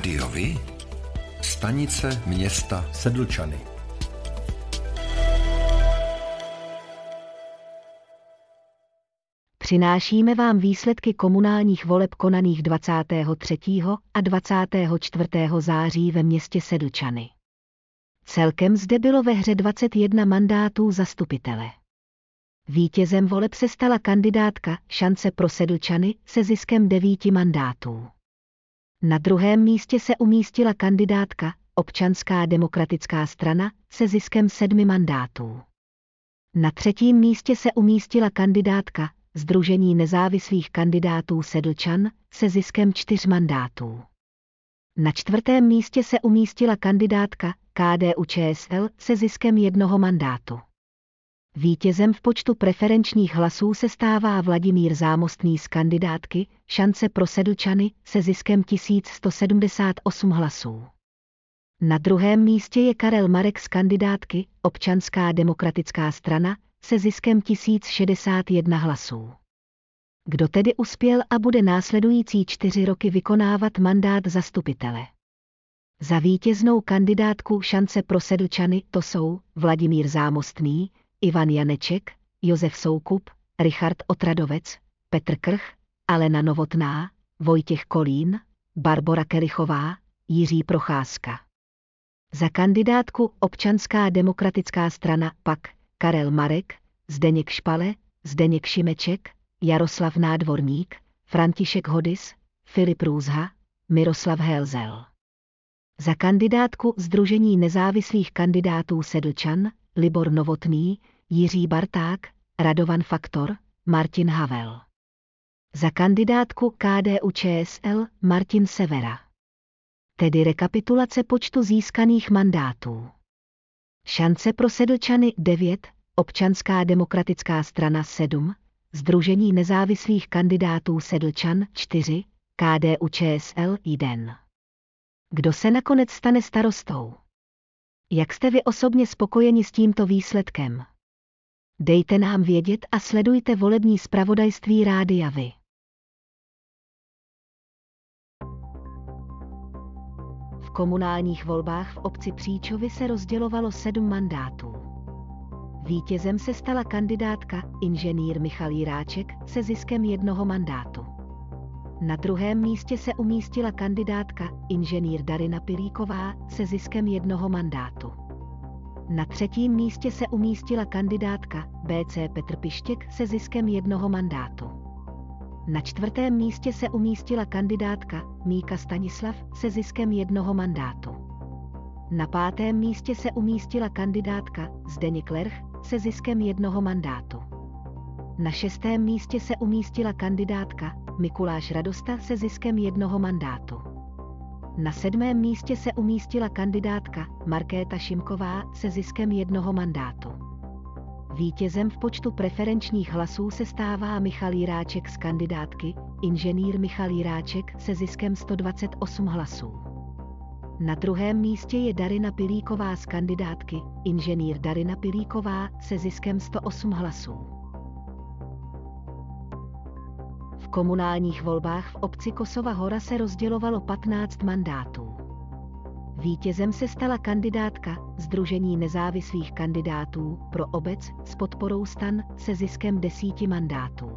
Rádiovi? Stanice města Sedlčany. Přinášíme vám výsledky komunálních voleb konaných 23. a 24. září ve městě Sedlčany. Celkem zde bylo ve hře 21 mandátů zastupitele. Vítězem voleb se stala kandidátka Šance pro Sedlčany se ziskem devíti mandátů. Na druhém místě se umístila kandidátka Občanská demokratická strana se ziskem sedmi mandátů. Na třetím místě se umístila kandidátka Združení nezávislých kandidátů Sedlčan se ziskem čtyř mandátů. Na čtvrtém místě se umístila kandidátka KDU ČSL se ziskem jednoho mandátu. Vítězem v počtu preferenčních hlasů se stává Vladimír Zámostný z kandidátky Šance pro Sedlčany se ziskem 1178 hlasů. Na druhém místě je Karel Marek z kandidátky Občanská demokratická strana se ziskem 1061 hlasů. Kdo tedy uspěl a bude následující čtyři roky vykonávat mandát zastupitele? Za vítěznou kandidátku šance pro Sedlčany to jsou Vladimír Zámostný, Ivan Janeček, Josef Soukup, Richard Otradovec, Petr Krch, Alena Novotná, Vojtěch Kolín, Barbora Kelichová, Jiří Procházka. Za kandidátku Občanská demokratická strana pak Karel Marek, Zdeněk Špale, Zdeněk Šimeček, Jaroslav Nádvorník, František Hodis, Filip Růzha, Miroslav Helzel. Za kandidátku Združení nezávislých kandidátů Sedlčan, Libor Novotný, Jiří Barták, Radovan Faktor, Martin Havel. Za kandidátku KDU ČSL Martin Severa. Tedy rekapitulace počtu získaných mandátů. Šance pro Sedlčany 9, Občanská demokratická strana 7, Združení nezávislých kandidátů Sedlčan 4, KDU ČSL 1. Kdo se nakonec stane starostou? Jak jste vy osobně spokojeni s tímto výsledkem? Dejte nám vědět a sledujte volební zpravodajství Rádia Vy. V komunálních volbách v obci Příčovy se rozdělovalo sedm mandátů. Vítězem se stala kandidátka inženýr Michal Jiráček se ziskem jednoho mandátu. Na druhém místě se umístila kandidátka inženýr Darina Pilíková se ziskem jednoho mandátu. Na třetím místě se umístila kandidátka BC Petr Pištěk se ziskem jednoho mandátu. Na čtvrtém místě se umístila kandidátka Míka Stanislav se ziskem jednoho mandátu. Na pátém místě se umístila kandidátka Zdeněk Lerch se ziskem jednoho mandátu. Na šestém místě se umístila kandidátka Mikuláš Radosta se ziskem jednoho mandátu. Na sedmém místě se umístila kandidátka Markéta Šimková se ziskem jednoho mandátu. Vítězem v počtu preferenčních hlasů se stává Michal Jiráček z kandidátky, inženýr Michal Jiráček se ziskem 128 hlasů. Na druhém místě je Darina Pilíková z kandidátky, inženýr Darina Pilíková se ziskem 108 hlasů. Komunálních volbách v obci Kosova Hora se rozdělovalo 15 mandátů. Vítězem se stala kandidátka Združení nezávislých kandidátů pro obec s podporou stan se ziskem desíti mandátů.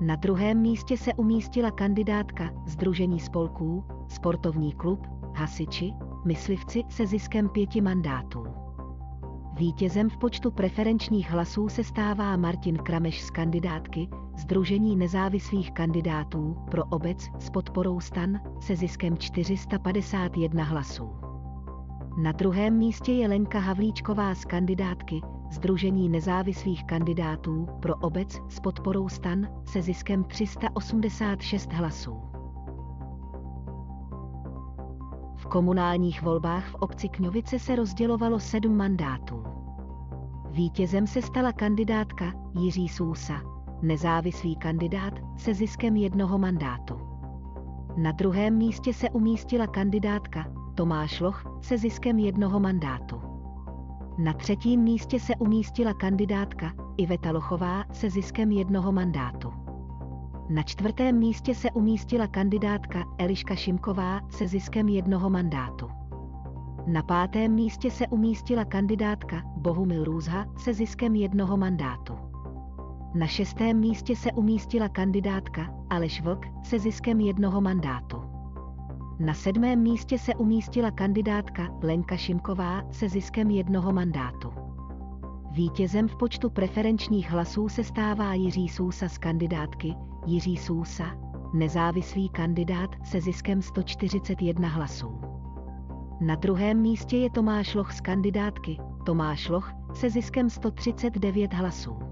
Na druhém místě se umístila kandidátka Združení spolků, sportovní klub, hasiči, myslivci se ziskem pěti mandátů. Vítězem v počtu preferenčních hlasů se stává Martin Krameš z kandidátky Združení nezávislých kandidátů pro obec s podporou stan se ziskem 451 hlasů. Na druhém místě je Lenka Havlíčková z kandidátky Združení nezávislých kandidátů pro obec s podporou stan se ziskem 386 hlasů. V komunálních volbách v obci Kňovice se rozdělovalo sedm mandátů. Vítězem se stala kandidátka Jiří Sousa, nezávislý kandidát se ziskem jednoho mandátu. Na druhém místě se umístila kandidátka Tomáš Loch se ziskem jednoho mandátu. Na třetím místě se umístila kandidátka Iveta Lochová se ziskem jednoho mandátu. Na čtvrtém místě se umístila kandidátka Eliška Šimková se ziskem jednoho mandátu. Na pátém místě se umístila kandidátka Bohumil Růzha se ziskem jednoho mandátu. Na šestém místě se umístila kandidátka Aleš Vlk se ziskem jednoho mandátu. Na sedmém místě se umístila kandidátka Lenka Šimková se ziskem jednoho mandátu. Vítězem v počtu preferenčních hlasů se stává Jiří Sousa z kandidátky Jiří Sousa, nezávislý kandidát se ziskem 141 hlasů. Na druhém místě je Tomáš Loch z kandidátky Tomáš Loch se ziskem 139 hlasů.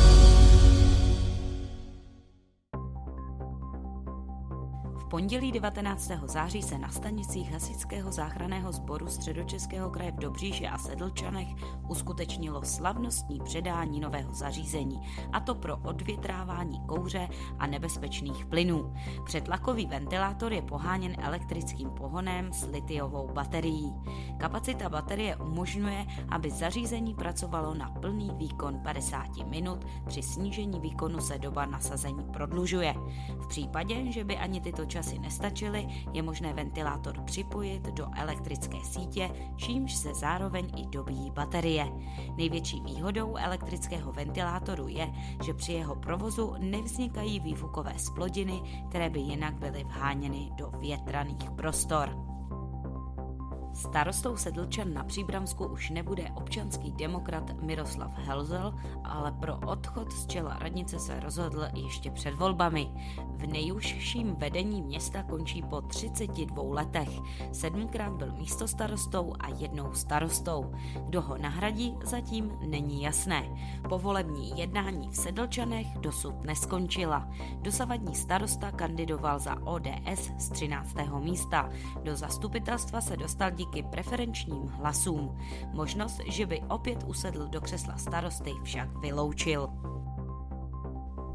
Pondělí 19. září se na stanicích Hasičského záchranného sboru Středočeského kraje v Dobříši a Sedlčanech uskutečnilo slavnostní předání nového zařízení, a to pro odvětrávání kouře a nebezpečných plynů. Předlakový ventilátor je poháněn elektrickým pohonem s litiovou baterií. Kapacita baterie umožňuje, aby zařízení pracovalo na plný výkon 50 minut, při snížení výkonu se doba nasazení prodlužuje. V případě, že by ani tyto časy časy nestačily, je možné ventilátor připojit do elektrické sítě, čímž se zároveň i dobíjí baterie. Největší výhodou elektrického ventilátoru je, že při jeho provozu nevznikají výfukové splodiny, které by jinak byly vháněny do větraných prostor. Starostou Sedlčan na Příbramsku už nebude občanský demokrat Miroslav Helzel, ale pro odchod z čela radnice se rozhodl ještě před volbami. V nejužším vedení města končí po 32 letech. Sedmkrát byl místostarostou a jednou starostou. Kdo ho nahradí, zatím není jasné. Povolební jednání v Sedlčanech dosud neskončila. Dosavadní starosta kandidoval za ODS z 13. místa. Do zastupitelstva se dostal díky preferenčním hlasům. Možnost, že by opět usedl do křesla starosty, však vyloučil.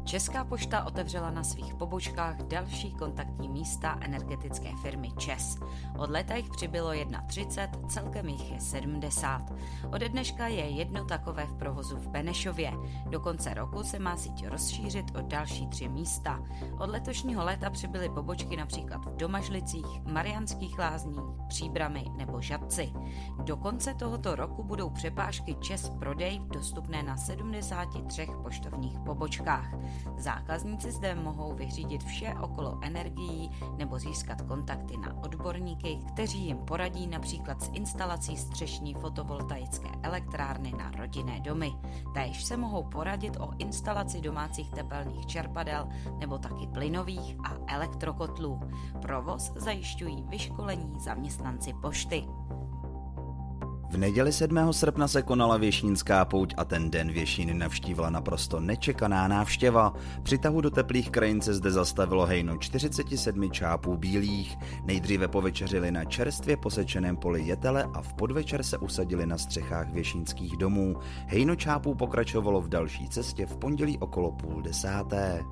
Česká pošta otevřela na svých pobočkách další kontaktní místa energetické firmy ČES. Od léta jich přibylo 31, celkem jich je 70. Ode dneška je jedno takové v provozu v Benešově. Do konce roku se má síť rozšířit o další tři místa. Od letošního léta přibyly pobočky například v Domažlicích, Marianských lázních, Příbramy nebo Žadci. Do konce tohoto roku budou přepážky ČES prodej dostupné na 73 poštovních pobočkách. Zákazníci zde mohou vyřídit vše okolo energií nebo získat kontakty na odborníky, kteří jim poradí například s instalací střešní fotovoltaické elektrárny na rodinné domy. Též se mohou poradit o instalaci domácích tepelných čerpadel nebo taky plynových a elektrokotlů. Provoz zajišťují vyškolení zaměstnanci pošty. V neděli 7. srpna se konala Věšínská pouť a ten den Věšíny navštívila naprosto nečekaná návštěva. Při tahu do teplých krajin se zde zastavilo hejno 47 čápů bílých. Nejdříve povečeřili na čerstvě posečeném poli jetele a v podvečer se usadili na střechách věšínských domů. Hejno čápů pokračovalo v další cestě v pondělí okolo půl desáté.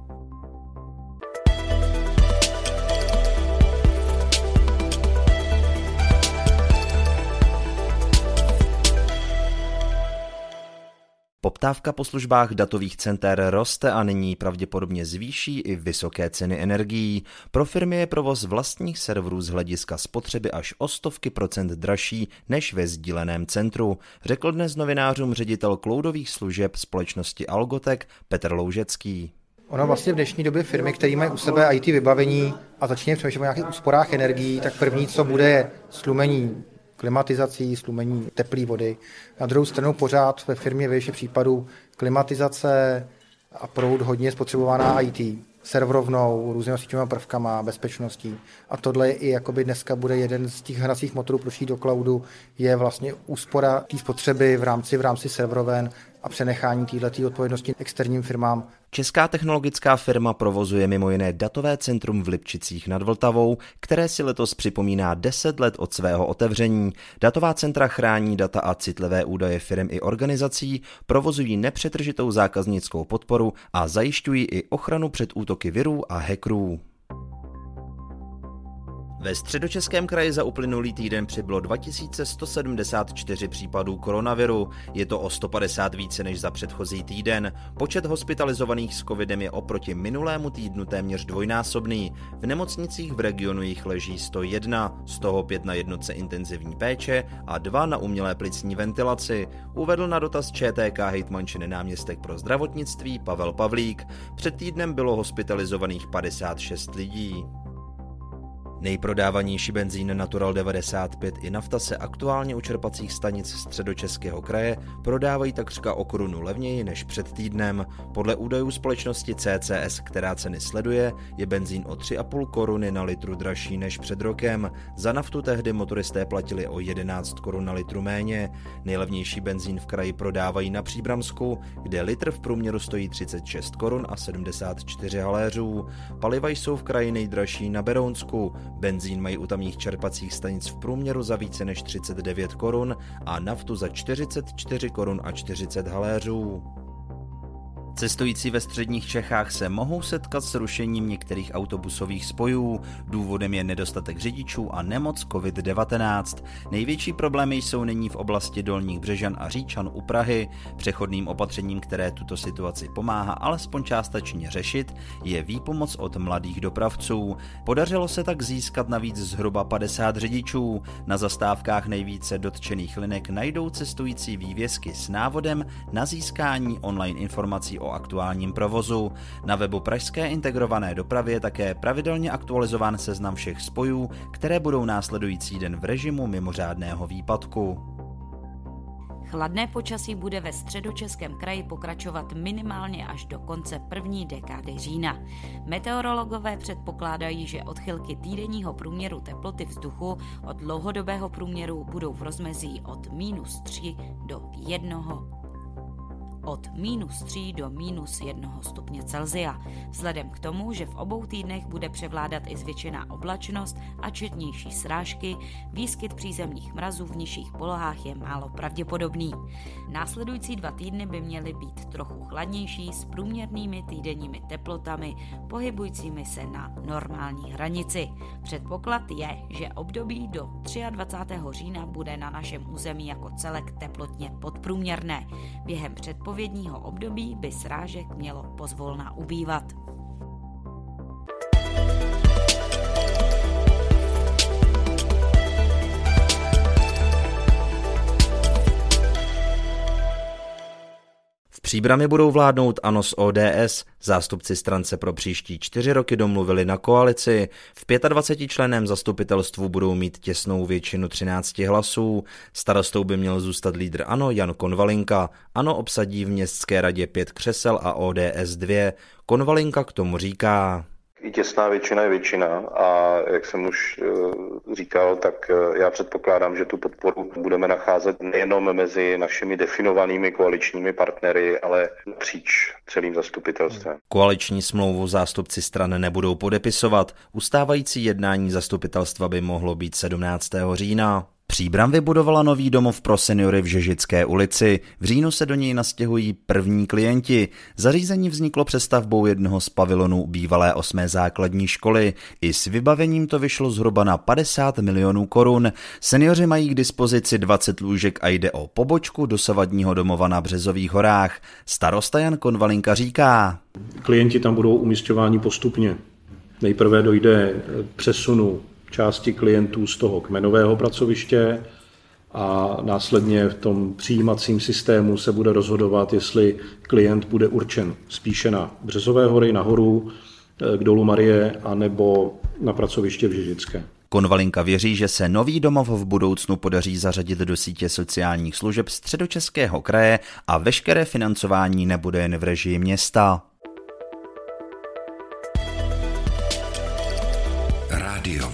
Poptávka po službách datových center roste a nyní pravděpodobně zvýší i vysoké ceny energií. Pro firmy je provoz vlastních serverů z hlediska spotřeby až o stovky procent dražší než ve sdíleném centru, řekl dnes novinářům ředitel cloudových služeb společnosti Algotek Petr Loužecký. Ono vlastně v dnešní době firmy, které mají u sebe IT vybavení a začínají přemýšlet o nějakých úsporách energií, tak první, co bude, je slumení klimatizací, slumení teplé vody. Na druhou stranu pořád ve firmě ve případů klimatizace a proud hodně spotřebovaná IT. serverovnou, různými síťovými prvkama, bezpečností. A tohle i jakoby dneska bude jeden z těch hracích motorů pro do cloudu, je vlastně úspora té spotřeby v rámci, v rámci serveroven a přenechání této odpovědnosti externím firmám. Česká technologická firma provozuje mimo jiné datové centrum v Lipčicích nad Vltavou, které si letos připomíná 10 let od svého otevření. Datová centra chrání data a citlivé údaje firm i organizací, provozují nepřetržitou zákaznickou podporu a zajišťují i ochranu před útoky virů a hackerů. Ve středočeském kraji za uplynulý týden přibylo 2174 případů koronaviru. Je to o 150 více než za předchozí týden. Počet hospitalizovaných s covidem je oproti minulému týdnu téměř dvojnásobný. V nemocnicích v regionu jich leží 101, z toho 5 na jednotce intenzivní péče a 2 na umělé plicní ventilaci. Uvedl na dotaz ČTK hejtmančiny náměstek pro zdravotnictví Pavel Pavlík. Před týdnem bylo hospitalizovaných 56 lidí. Nejprodávanější benzín Natural 95 i nafta se aktuálně u čerpacích stanic středočeského kraje prodávají takřka o korunu levněji než před týdnem. Podle údajů společnosti CCS, která ceny sleduje, je benzín o 3,5 koruny na litru dražší než před rokem. Za naftu tehdy motoristé platili o 11 korun na litru méně. Nejlevnější benzín v kraji prodávají na Příbramsku, kde litr v průměru stojí 36 korun a 74 haléřů. Paliva jsou v kraji nejdražší na Berounsku, Benzín mají u tamních čerpacích stanic v průměru za více než 39 korun a naftu za 44 korun a 40 haléřů. Cestující ve středních Čechách se mohou setkat s rušením některých autobusových spojů. Důvodem je nedostatek řidičů a nemoc COVID-19. Největší problémy jsou nyní v oblasti Dolních Břežan a Říčan u Prahy. Přechodným opatřením, které tuto situaci pomáhá alespoň částečně řešit, je výpomoc od mladých dopravců. Podařilo se tak získat navíc zhruba 50 řidičů. Na zastávkách nejvíce dotčených linek najdou cestující vývězky s návodem na získání online informací o aktuálním provozu. Na webu Pražské integrované dopravy je také pravidelně aktualizován seznam všech spojů, které budou následující den v režimu mimořádného výpadku. Chladné počasí bude ve středočeském kraji pokračovat minimálně až do konce první dekády října. Meteorologové předpokládají, že odchylky týdenního průměru teploty vzduchu od dlouhodobého průměru budou v rozmezí od minus 3 do 1 od minus 3 do minus 1 stupně Celzia. Vzhledem k tomu, že v obou týdnech bude převládat i zvětšená oblačnost a četnější srážky, výskyt přízemních mrazů v nižších polohách je málo pravděpodobný. Následující dva týdny by měly být trochu chladnější s průměrnými týdenními teplotami pohybujícími se na normální hranici. Předpoklad je, že období do 23. října bude na našem území jako celek teplotně podprůměrné. Během předpovědi předpovědního období by srážek mělo pozvolna ubývat. Příbrami budou vládnout ANO s ODS. Zástupci strance pro příští čtyři roky domluvili na koalici. V 25 členém zastupitelstvu budou mít těsnou většinu 13 hlasů. Starostou by měl zůstat lídr ANO Jan Konvalinka. ANO obsadí v městské radě pět křesel a ODS dvě. Konvalinka k tomu říká i těsná většina je většina a jak jsem už eh, říkal, tak eh, já předpokládám, že tu podporu budeme nacházet nejenom mezi našimi definovanými koaličními partnery, ale napříč celým zastupitelstvem. Koaliční smlouvu zástupci stran nebudou podepisovat. Ustávající jednání zastupitelstva by mohlo být 17. října. Příbram vybudovala nový domov pro seniory v Žežické ulici. V říjnu se do něj nastěhují první klienti. Zařízení vzniklo přestavbou jednoho z pavilonů bývalé osmé základní školy. I s vybavením to vyšlo zhruba na 50 milionů korun. Seniori mají k dispozici 20 lůžek a jde o pobočku dosavadního domova na Březových horách. Starosta Jan Konvalinka říká. Klienti tam budou umistováni postupně. Nejprve dojde přesunu části klientů z toho kmenového pracoviště a následně v tom přijímacím systému se bude rozhodovat, jestli klient bude určen spíše na Březové hory, nahoru, eh, k dolu Marie, anebo na pracoviště v Žižické. Konvalinka věří, že se nový domov v budoucnu podaří zařadit do sítě sociálních služeb středočeského kraje a veškeré financování nebude jen v režii města.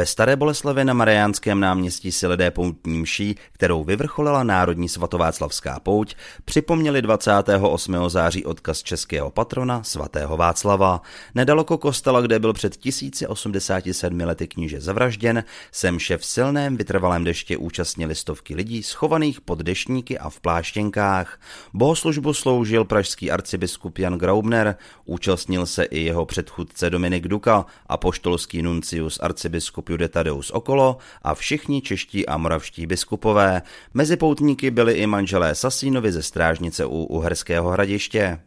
Ve Staré Boleslavi na Mariánském náměstí si lidé poutní mší, kterou vyvrcholila Národní svatováclavská pouť, připomněli 28. září odkaz českého patrona svatého Václava. Nedaleko kostela, kde byl před 1087 lety kníže zavražděn, semše v silném vytrvalém deště účastnili stovky lidí schovaných pod deštníky a v pláštěnkách. Bohoslužbu sloužil pražský arcibiskup Jan Graubner, účastnil se i jeho předchůdce Dominik Duka a poštolský nuncius arcibiskup Jude Tadeus okolo a všichni čeští a moravští biskupové. Mezi poutníky byli i manželé Sasínovi ze strážnice u Uherského hradiště.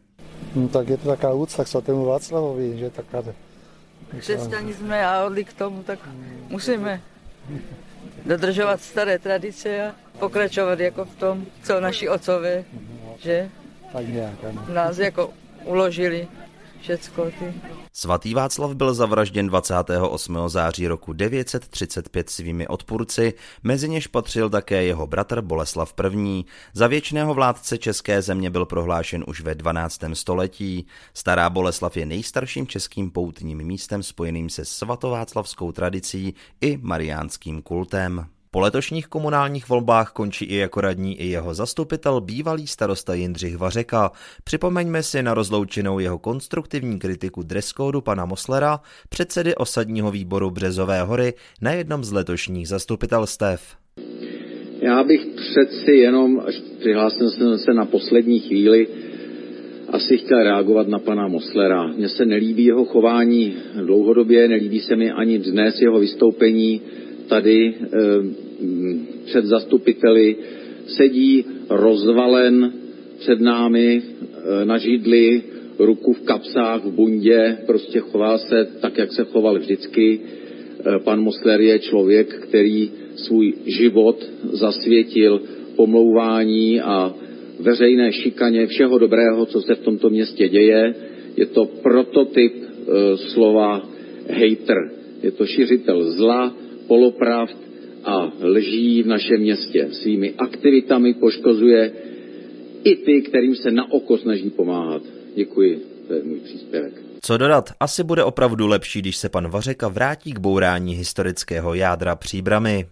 No, tak je to taková úcta k svatému Václavovi, že taká... Křesťani jsme a odli k tomu, tak musíme dodržovat staré tradice a pokračovat jako v tom, co naši otcové, že? Tak nějak, ano. Nás jako uložili všecko ty. Svatý Václav byl zavražděn 28. září roku 935 svými odpůrci, mezi něž patřil také jeho bratr Boleslav I. Za věčného vládce české země byl prohlášen už ve 12. století. Stará Boleslav je nejstarším českým poutním místem spojeným se svatováclavskou tradicí i mariánským kultem. Po letošních komunálních volbách končí i jako radní i jeho zastupitel bývalý starosta Jindřich Vařeka. Připomeňme si na rozloučenou jeho konstruktivní kritiku dresskódu pana Moslera, předsedy osadního výboru Březové hory na jednom z letošních zastupitelstev. Já bych přeci jenom, až přihlásil jsem se na poslední chvíli, asi chtěl reagovat na pana Moslera. Mně se nelíbí jeho chování dlouhodobě, nelíbí se mi ani dnes jeho vystoupení tady eh, před zastupiteli, sedí rozvalen před námi eh, na židli, ruku v kapsách, v bundě, prostě chová se tak, jak se choval vždycky. Eh, pan Mosler je člověk, který svůj život zasvětil pomlouvání a veřejné šikaně všeho dobrého, co se v tomto městě děje. Je to prototyp e, slova hater. Je to šiřitel zla, polopravd a lží v našem městě. Svými aktivitami poškozuje i ty, kterým se na oko snaží pomáhat. Děkuji, to je můj příspěvek. Co dodat, asi bude opravdu lepší, když se pan Vařeka vrátí k bourání historického jádra příbramy.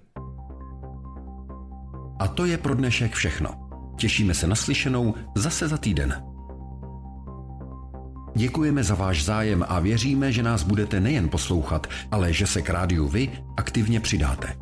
A to je pro dnešek všechno. Těšíme se na slyšenou zase za týden. Děkujeme za váš zájem a věříme, že nás budete nejen poslouchat, ale že se k rádiu vy aktivně přidáte.